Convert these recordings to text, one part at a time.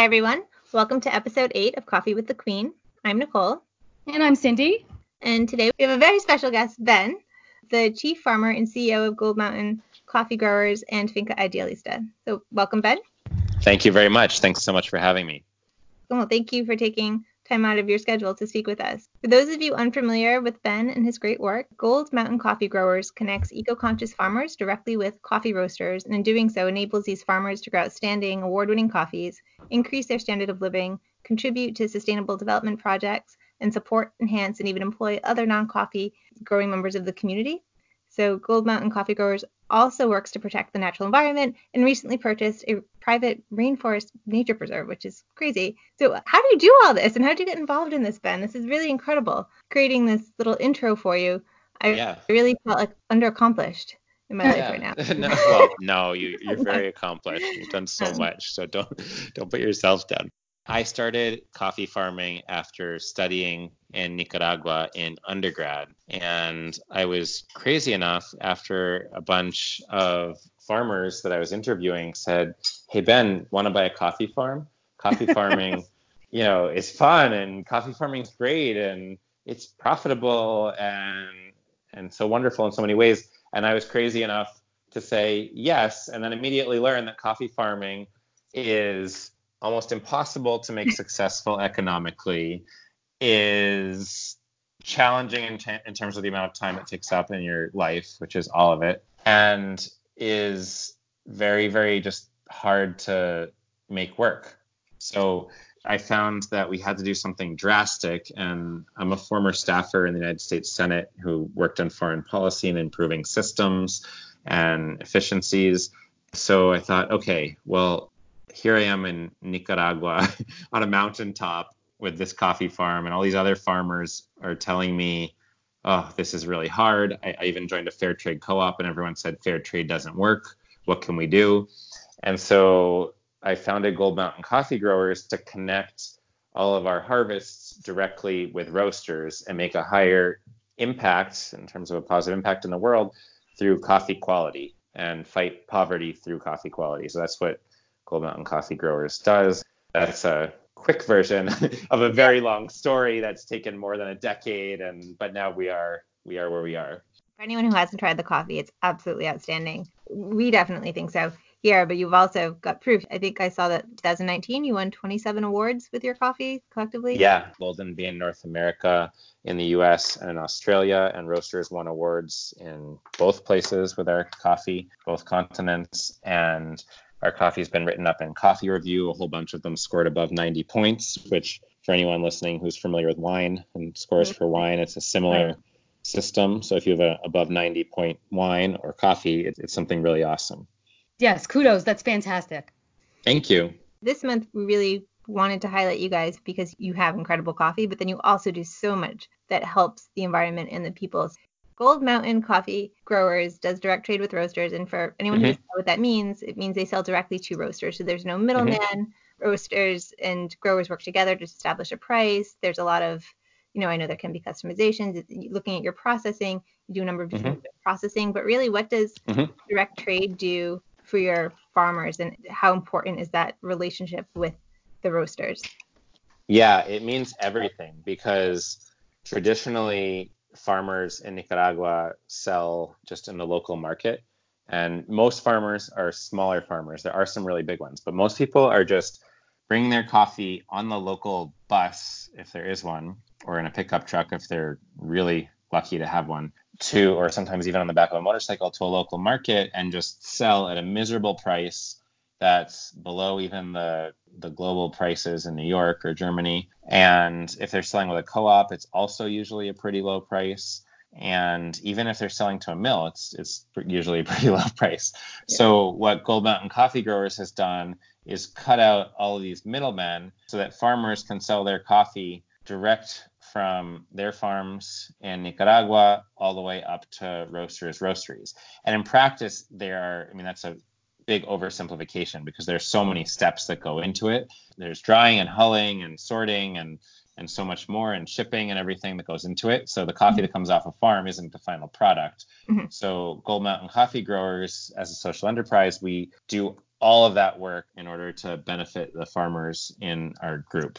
Hi, everyone. Welcome to episode eight of Coffee with the Queen. I'm Nicole. And I'm Cindy. And today we have a very special guest, Ben, the chief farmer and CEO of Gold Mountain Coffee Growers and Finca Idealista. So, welcome, Ben. Thank you very much. Thanks so much for having me. Well, thank you for taking time out of your schedule to speak with us. For those of you unfamiliar with Ben and his great work, Gold Mountain Coffee Growers connects eco-conscious farmers directly with coffee roasters, and in doing so enables these farmers to grow outstanding, award-winning coffees, increase their standard of living, contribute to sustainable development projects, and support, enhance, and even employ other non-coffee growing members of the community. So Gold Mountain Coffee Growers also works to protect the natural environment and recently purchased a private rainforest nature preserve, which is crazy. So, how do you do all this and how did you get involved in this, Ben? This is really incredible. Creating this little intro for you, I yeah. really felt like underaccomplished in my yeah. life right now. no, well, no, you, you're very accomplished. You've done so um, much, so don't don't put yourself down. I started coffee farming after studying in Nicaragua in undergrad. And I was crazy enough after a bunch of farmers that I was interviewing said, Hey, Ben, want to buy a coffee farm? Coffee farming, you know, is fun and coffee farming is great and it's profitable and and so wonderful in so many ways. And I was crazy enough to say yes, and then immediately learn that coffee farming is almost impossible to make successful economically is challenging in, t- in, terms of the amount of time it takes up in your life, which is all of it, and is very, very just hard to make work. So I found that we had to do something drastic, and I'm a former staffer in the United States Senate who worked on foreign policy and improving systems and efficiencies. So I thought, okay, well, here I am in Nicaragua on a mountaintop with this coffee farm, and all these other farmers are telling me, oh, this is really hard. I, I even joined a fair trade co op, and everyone said fair trade doesn't work. What can we do? And so I founded Gold Mountain Coffee Growers to connect all of our harvests directly with roasters and make a higher impact in terms of a positive impact in the world through coffee quality and fight poverty through coffee quality. So that's what Gold Mountain Coffee Growers does. That's a quick version of a very long story that's taken more than a decade and but now we are we are where we are. For anyone who hasn't tried the coffee, it's absolutely outstanding. We definitely think so here, but you've also got proof. I think I saw that 2019 you won 27 awards with your coffee collectively. Yeah, Golden Bean North America in the US and in Australia, and Roasters won awards in both places with our coffee, both continents. And our coffee's been written up in Coffee Review. A whole bunch of them scored above 90 points, which for anyone listening who's familiar with wine and scores for wine, it's a similar system. So if you have a above 90 point wine or coffee, it's, it's something really awesome. Yes, kudos. That's fantastic. Thank you. This month we really wanted to highlight you guys because you have incredible coffee, but then you also do so much that helps the environment and the people. Gold Mountain Coffee Growers does direct trade with roasters, and for anyone mm-hmm. who doesn't know what that means, it means they sell directly to roasters. So there's no middleman. Mm-hmm. Roasters and growers work together to establish a price. There's a lot of, you know, I know there can be customizations. Looking at your processing, you do a number of different mm-hmm. processing, but really, what does mm-hmm. direct trade do for your farmers, and how important is that relationship with the roasters? Yeah, it means everything because traditionally farmers in Nicaragua sell just in the local market. And most farmers are smaller farmers. There are some really big ones, but most people are just bringing their coffee on the local bus, if there is one, or in a pickup truck if they're really lucky to have one, to, or sometimes even on the back of a motorcycle to a local market and just sell at a miserable price that's below even the the global prices in New York or Germany. And if they're selling with a co-op, it's also usually a pretty low price. And even if they're selling to a mill, it's it's usually a pretty low price. Yeah. So what Gold Mountain Coffee Growers has done is cut out all of these middlemen so that farmers can sell their coffee direct from their farms in Nicaragua all the way up to roasters roasteries. And in practice, there are, I mean, that's a big oversimplification because there's so many steps that go into it. There's drying and hulling and sorting and and so much more and shipping and everything that goes into it. So the coffee mm-hmm. that comes off a farm isn't the final product. Mm-hmm. So Gold Mountain Coffee Growers as a social enterprise, we do all of that work in order to benefit the farmers in our group.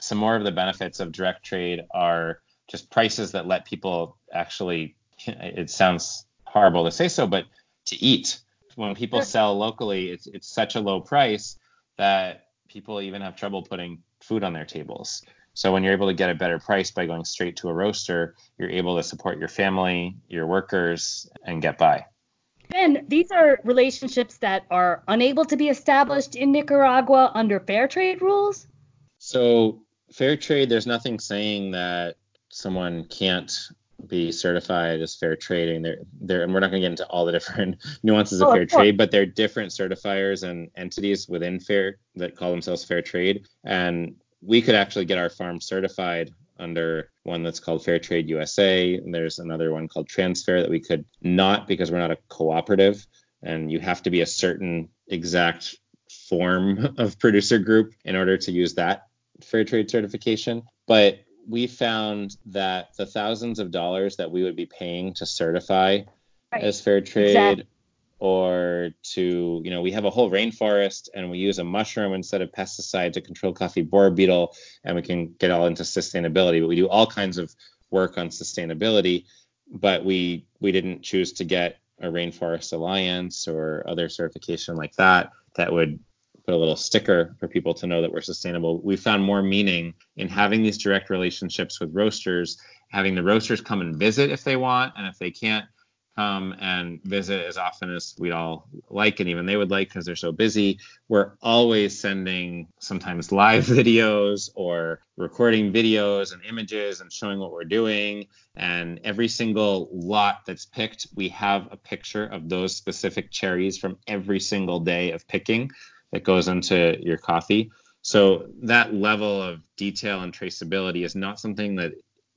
Some more of the benefits of direct trade are just prices that let people actually, it sounds horrible to say so, but to eat. When people sell locally, it's, it's such a low price that people even have trouble putting food on their tables. So when you're able to get a better price by going straight to a roaster, you're able to support your family, your workers, and get by. Ben, these are relationships that are unable to be established in Nicaragua under fair trade rules? So, fair trade, there's nothing saying that someone can't be certified as fair trading. There, there, and we're not going to get into all the different nuances of oh, fair of trade, but there are different certifiers and entities within fair that call themselves fair trade. And we could actually get our farm certified under one that's called Fair Trade USA. And there's another one called Transfair that we could not because we're not a cooperative. And you have to be a certain exact form of producer group in order to use that fair trade certification. But we found that the thousands of dollars that we would be paying to certify right. as fair trade exactly or to, you know, we have a whole rainforest and we use a mushroom instead of pesticide to control coffee borer beetle, and we can get all into sustainability. But we do all kinds of work on sustainability, but we we didn't choose to get a rainforest alliance or other certification like that that would put a little sticker for people to know that we're sustainable. We found more meaning in having these direct relationships with roasters, having the roasters come and visit if they want, and if they can't, come and visit as often as we'd all like and even they would like because they're so busy. We're always sending sometimes live videos or recording videos and images and showing what we're doing. And every single lot that's picked, we have a picture of those specific cherries from every single day of picking that goes into your coffee. So that level of detail and traceability is not something that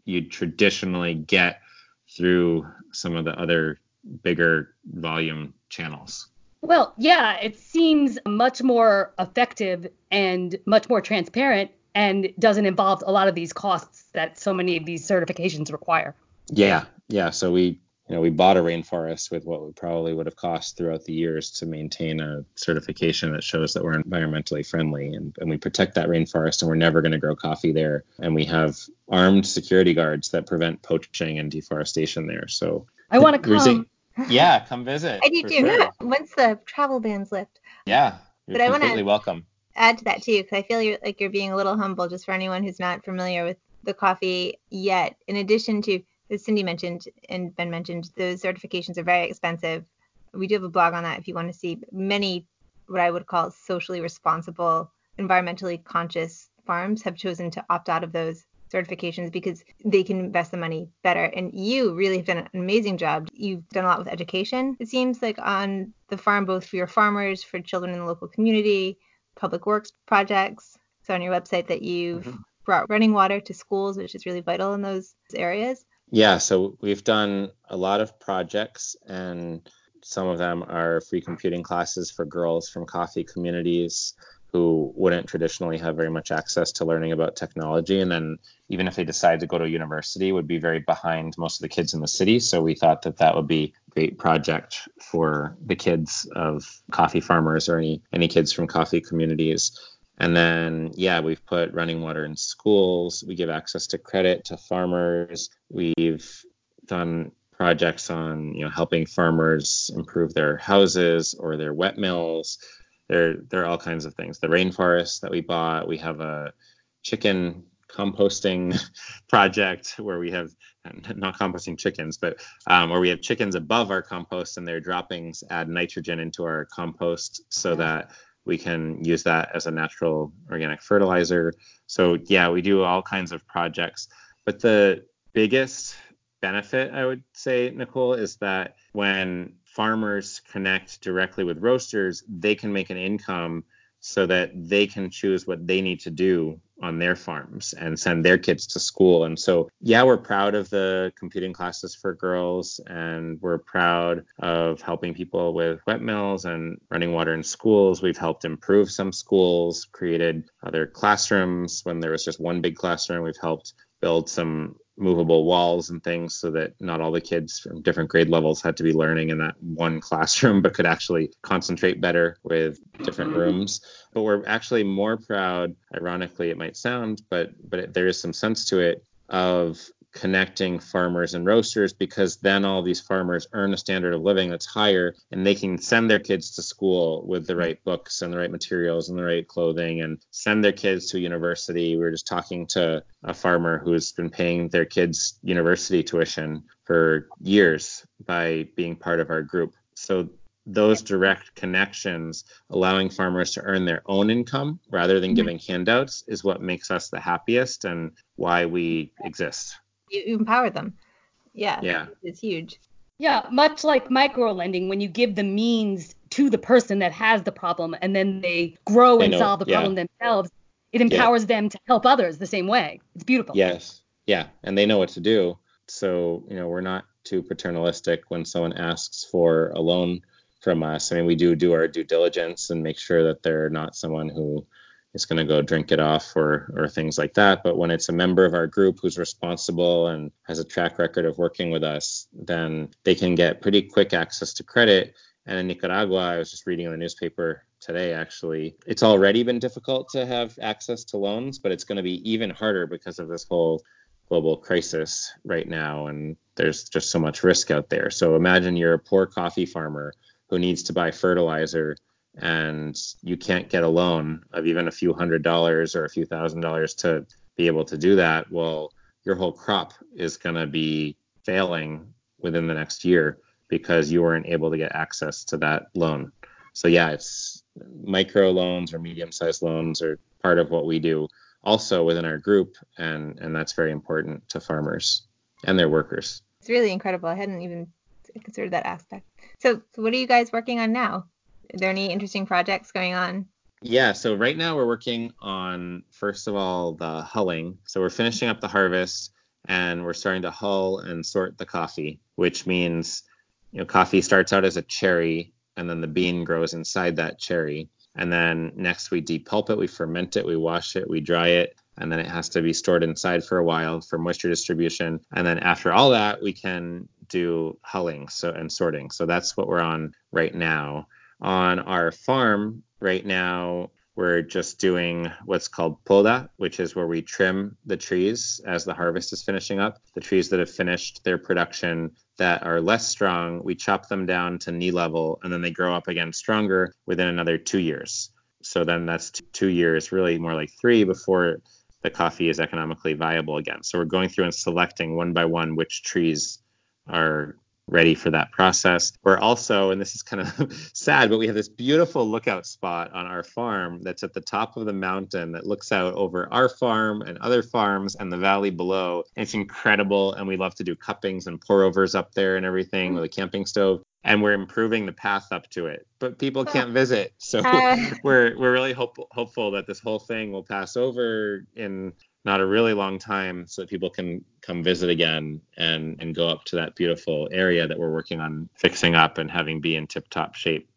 you'd traditionally get through some of the other bigger volume channels. Well, yeah, it seems much more effective and much more transparent and doesn't involve a lot of these costs that so many of these certifications require. Yeah, yeah. So we, you know, we bought a rainforest with what we probably would have cost throughout the years to maintain a certification that shows that we're environmentally friendly and, and we protect that rainforest and we're never going to grow coffee there. And we have armed security guards that prevent poaching and deforestation there. So I want to come. yeah, come visit. I do too. Sure. Once the travel bans lift. Yeah, you're but completely I wanna... welcome. Add to that too, because I feel you're, like you're being a little humble, just for anyone who's not familiar with the coffee yet. In addition to, as Cindy mentioned and Ben mentioned, those certifications are very expensive. We do have a blog on that if you want to see many what I would call socially responsible, environmentally conscious farms have chosen to opt out of those certifications because they can invest the money better. And you really have done an amazing job. You've done a lot with education, it seems like on the farm, both for your farmers, for children in the local community, public works projects. So on your website that you've mm-hmm. brought running water to schools, which is really vital in those areas. Yeah, so we've done a lot of projects and some of them are free computing classes for girls from coffee communities who wouldn't traditionally have very much access to learning about technology. And then even if they decide to go to university would be very behind most of the kids in the city. So we thought that that would be a great project for the kids of coffee farmers or any any kids from coffee communities and then yeah we've put running water in schools. We give access to credit to farmers. We've done projects on you know helping farmers improve their houses or their wet mills. There there are all kinds of things. The rainforest that we bought, we have a chicken composting project where we have not composting chickens, but um, where we have chickens above our compost and their droppings add nitrogen into our compost so that we can use that as a natural organic fertilizer. So yeah, we do all kinds of projects. But the biggest benefit I would say, Nicole, is that when farmers connect directly with roasters, they can make an income so that they can choose what they need to do on their farms and send their kids to school. And so, yeah, we're proud of the computing classes for girls and we're proud of helping people with wet mills and running water in schools. We've helped improve some schools, created other classrooms when there was just one big classroom. We've helped build some movable walls and things so that not all the kids from different grade levels had to be learning in that one classroom but could actually concentrate better with different rooms. But we're actually more proud ironically it might sound but but it, there is some sense to it of connecting farmers and roasters because then all these farmers earn a standard of living that's higher and they can send their kids to school with the right books and the right materials and the right clothing and send their kids to university. We were just talking to a farmer who's been paying their kids university tuition for years by being part of our group. So those direct connections, allowing farmers to earn their own income rather than mm-hmm. giving handouts, is what makes us the happiest and why we exist you empower them. Yeah. Yeah. It's huge. Yeah, much like micro lending, when you give the means to the person that has the problem and then they grow they and know, solve the problem yeah. themselves, it empowers yeah. them to help others the same way. It's beautiful. Yes. Yeah. And they know what to do. So, you know, we're not too paternalistic when someone asks for a loan from us. I mean, we do do our due diligence and make sure that they're not someone who is going to go drink it off or or things like that. But when it's a member of our group who's responsible and has a track record of working with us, then they can get pretty quick access to credit. And in Nicaragua, I was just reading in the newspaper today actually, it's already been difficult to have access to loans, but it's going to be even harder because of this whole global crisis right now and there's just so much risk out there. So imagine you're a poor coffee farmer who needs to buy fertilizer and you can't get a loan of even a few hundred dollars or a few thousand dollars to be able to do that, well, your whole crop is going to be failing within the next year because you weren't able to get access to that loan. So yeah, it's micro loans or medium-sized loans are part of what we do also within our group and and that's very important to farmers and their workers. It's really incredible. I hadn't even considered that aspect. So, so what are you guys working on now? There any interesting projects going on? Yeah, so right now we're working on first of all the hulling. So we're finishing up the harvest and we're starting to hull and sort the coffee, which means you know coffee starts out as a cherry and then the bean grows inside that cherry. And then next we depulp it, we ferment it, we wash it, we dry it, and then it has to be stored inside for a while for moisture distribution. And then after all that, we can do hulling so and sorting. So that's what we're on right now on our farm right now we're just doing what's called poda, which is where we trim the trees as the harvest is finishing up. The trees that have finished their production that are less strong, we chop them down to knee level and then they grow up again stronger within another two years. So then that's two years, really more like three before the coffee is economically viable again. So we're going through and selecting one by one which trees are ready for that process. We're also, and this is kind of sad, but we have this beautiful lookout spot on our farm that's at the top of the mountain that looks out over our farm and other farms and the valley below. And it's incredible. And we love to do cuppings and pour overs up there and everything with a camping stove. And we're improving the path up to it, but people can't visit. So uh. we're we're really hope, hopeful that this whole thing will pass over in not a really long time so that people can come visit again and and go up to that beautiful area that we're working on fixing up and having be in tip top shape.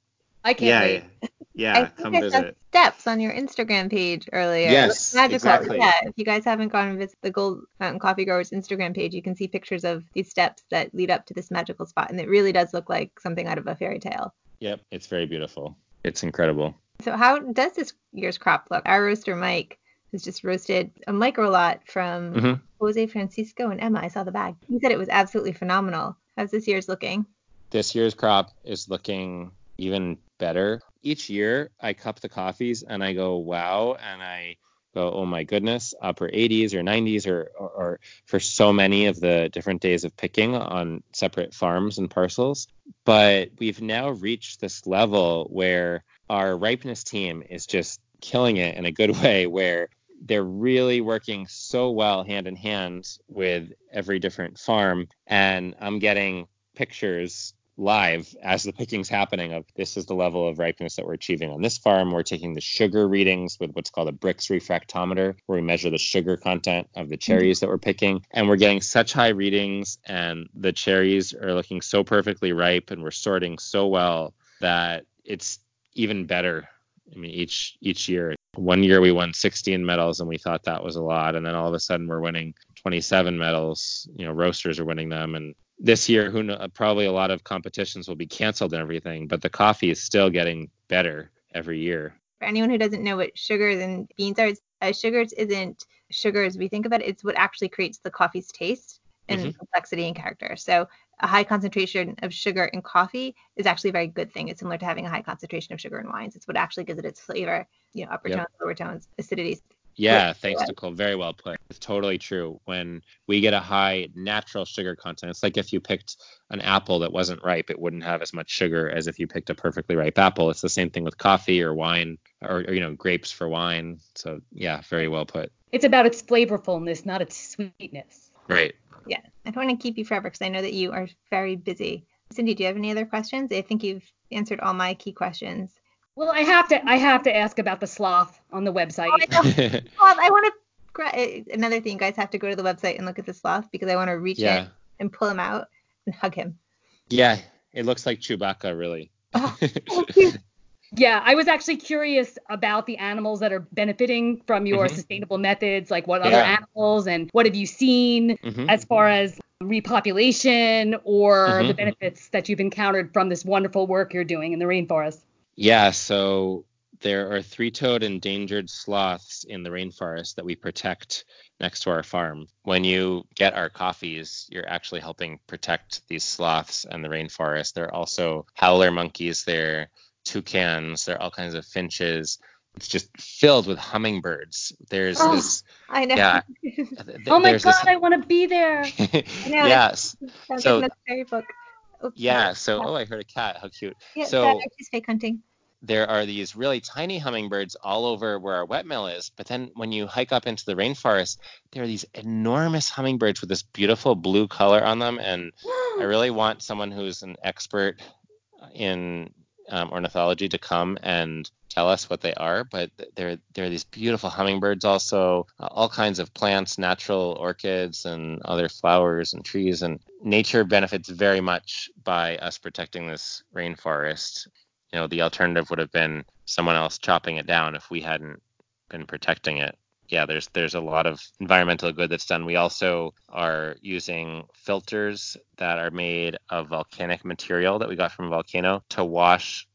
I can't yeah, wait. Yeah, I come I visit. steps on your Instagram page earlier. Yes, magical. Exactly. Yeah, if you guys haven't gone and visit the Gold Mountain Coffee Growers Instagram page, you can see pictures of these steps that lead up to this magical spot, and it really does look like something out of a fairy tale. Yep, it's very beautiful. It's incredible. So how does this year's crop look? Our roaster Mike who's just roasted a micro lot from mm-hmm. Jose Francisco and Emma. I saw the bag. He said it was absolutely phenomenal. How's this year's looking? This year's crop is looking even better. Each year I cup the coffees and I go, wow, and I go, oh my goodness, upper 80s or 90s or, or, or, for so many of the different days of picking on separate farms and parcels. But we've now reached this level where our ripeness team is just killing it in a good way, where they're really working so well hand in hand with every different farm. And I'm getting pictures live as the picking's happening of this is the level of ripeness that we're achieving on this farm. We're taking the sugar readings with what's called a Brix refractometer, where we measure the sugar content of the mm-hmm. cherries that we're picking. And we're getting such high readings, and the cherries are looking so perfectly ripe, and we're sorting so well that it's even better. I mean, each each year one year we won 16 medals and we thought that was a lot and then all of a sudden we're winning 27 medals. You know, roasters are winning them, and this year, who know, probably a lot of competitions will be canceled and everything, but the coffee is still getting better every year. For anyone who doesn't know what sugars and beans are, uh, sugars isn't sugar as we think about it. It's what actually creates the coffee's taste and mm-hmm. complexity and character. So a high concentration of sugar in coffee is actually a very good thing. It's similar to having a high concentration of sugar in wines. It's what actually gives it its flavor, you know, upper yep. tones, lower tones, acidity. Yeah, thanks, Nicole. Very well put. It's totally true. When we get a high natural sugar content, it's like if you picked an apple that wasn't ripe, it wouldn't have as much sugar as if you picked a perfectly ripe apple. It's the same thing with coffee or wine or, or you know, grapes for wine. So, yeah, very well put. It's about its flavorfulness, not its sweetness. Right. Yeah. I don't want to keep you forever because I know that you are very busy. Cindy, do you have any other questions? I think you've answered all my key questions. Well, I have to I have to ask about the sloth on the website. Oh, I, I want to eh, another thing, you guys have to go to the website and look at the sloth because I want to reach yeah. in and pull him out and hug him. Yeah, it looks like Chewbacca, really. Oh, yeah, I was actually curious about the animals that are benefiting from your mm-hmm. sustainable methods, like what yeah. other animals and what have you seen mm-hmm. as far as repopulation or mm-hmm. the benefits that you've encountered from this wonderful work you're doing in the rainforest. Yeah, so there are three-toed endangered sloths in the rainforest that we protect next to our farm. When you get our coffees, you're actually helping protect these sloths and the rainforest. There are also howler monkeys there, toucans, there are all kinds of finches. It's just filled with hummingbirds. There's oh, this. I know. Yeah. oh my god, this, I want to be there. yes. So. Oops, yeah. So, oh, I heard a cat. How cute. Yeah, so, she's fake hunting. There are these really tiny hummingbirds all over where our wet mill is, but then when you hike up into the rainforest, there are these enormous hummingbirds with this beautiful blue color on them, and I really want someone who's an expert in um, ornithology to come and tell us what they are. But there, there are these beautiful hummingbirds, also uh, all kinds of plants, natural orchids, and other flowers and trees. And nature benefits very much by us protecting this rainforest. You know, the alternative would have been someone else chopping it down if we hadn't been protecting it yeah, there's there's a lot of environmental good that's done. We also are using filters that are made of volcanic material that we got from a volcano to wash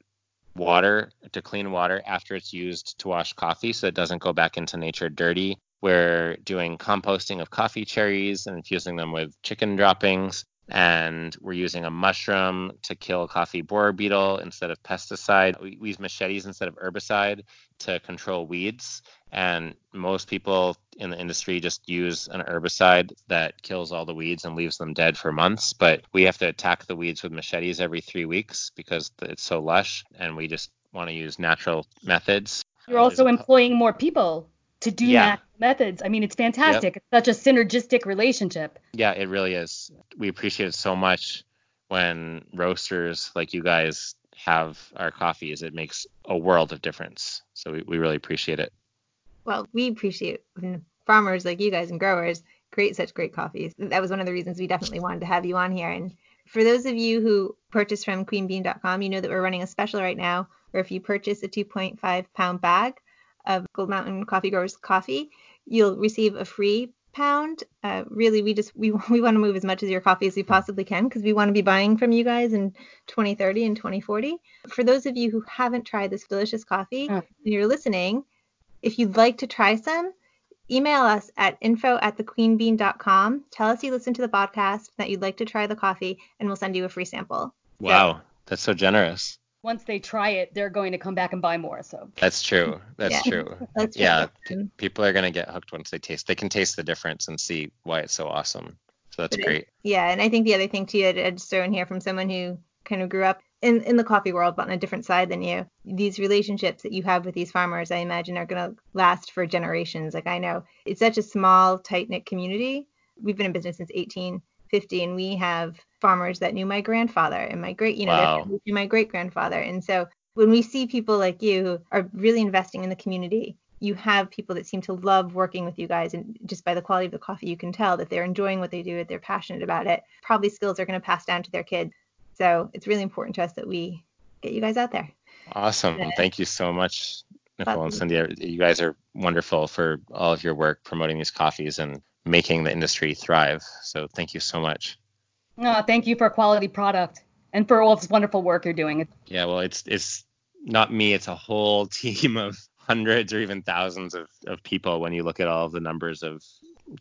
water to clean water after it's used to wash coffee so it doesn't go back into nature dirty. We're doing composting of coffee cherries and infusing them with chicken droppings. And we're using a mushroom to kill coffee borer beetle instead of pesticide. We, we use machetes instead of herbicide to control weeds. And most people in the industry just use an herbicide that kills all the weeds and leaves them dead for months. But we have to attack the weeds with machetes every three weeks because it's so lush. And we just want to use natural methods. You're also employing more people to do yeah. natural methods. I mean, it's fantastic. Yep. It's such a synergistic relationship. Yeah, it really is. We appreciate it so much when roasters like you guys have our coffees. It makes a world of difference. So we, we really appreciate it well, we appreciate when farmers like you guys and growers create such great coffees. That was one of the reasons we definitely wanted to have you on here. And for those of you who purchase from queenbean.com, you know that we're running a special right now where if you purchase a 2.5 pound bag of Gold Mountain Coffee Growers coffee, you'll receive a free pound. Uh, really, we just we we want to move as much of your coffee as we possibly can because we want to be buying from you guys in 2030 and 2040. For those of you who haven't tried this delicious coffee and you're listening, if you'd like to try some, email us at info at thequeenbean.com. Tell us you listened to the podcast, that you'd like to try the coffee, and we'll send you a free sample. Wow, so, that's so generous. Once they try it, they're going to come back and buy more. So that's true. That's yeah. true. that's yeah, people are going to get hooked once they taste. They can taste the difference and see why it's so awesome. So that's but great. It, yeah, and I think the other thing too, I'd just throw in here from someone who kind of grew up in, in the coffee world, but on a different side than you. These relationships that you have with these farmers, I imagine, are going to last for generations. Like I know it's such a small, tight knit community. We've been in business since 1850, and we have farmers that knew my grandfather and my great, you know, wow. my great grandfather. And so when we see people like you who are really investing in the community, you have people that seem to love working with you guys and just by the quality of the coffee you can tell that they're enjoying what they do that they're passionate about it probably skills are going to pass down to their kids so it's really important to us that we get you guys out there. Awesome. Thank you so much, Nicole and Cindy. You guys are wonderful for all of your work promoting these coffees, and making the industry thrive. So thank you so much. No, thank you for a quality product and for all this wonderful work you're doing. Yeah, well, it's it's not me, it's a whole team of hundreds or even thousands of, of people when you look at all of the numbers of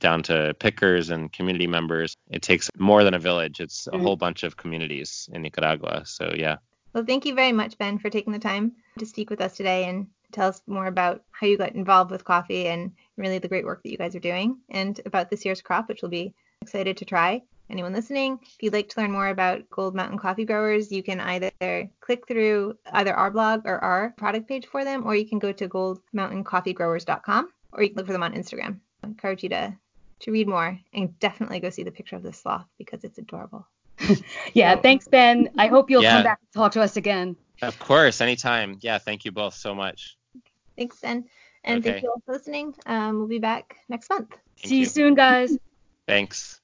down to pickers and community members. It takes more than a village. It's a mm-hmm. whole bunch of communities in Nicaragua. So yeah. Well, thank you very much, Ben, for taking the time to speak with us today and tell us more about how you got involved with coffee and really the great work that you guys are doing and about this year's crop, which we'll be excited to try. Anyone listening, if you'd like to learn more about Gold Mountain Coffee Growers, you can either click through either our blog or our product page for them, or you can go to goldmountaincoffeegrowers.com, or you can look for them on Instagram. I encourage you to to read more and definitely go see the picture of the sloth because it's adorable. yeah, so, thanks, Ben. I hope you'll yeah. come back and talk to us again. Of course, anytime. Yeah, thank you both so much. Thanks, Ben. And okay. thank you all for listening. Um, we'll be back next month. Thank See you. you soon, guys. Thanks.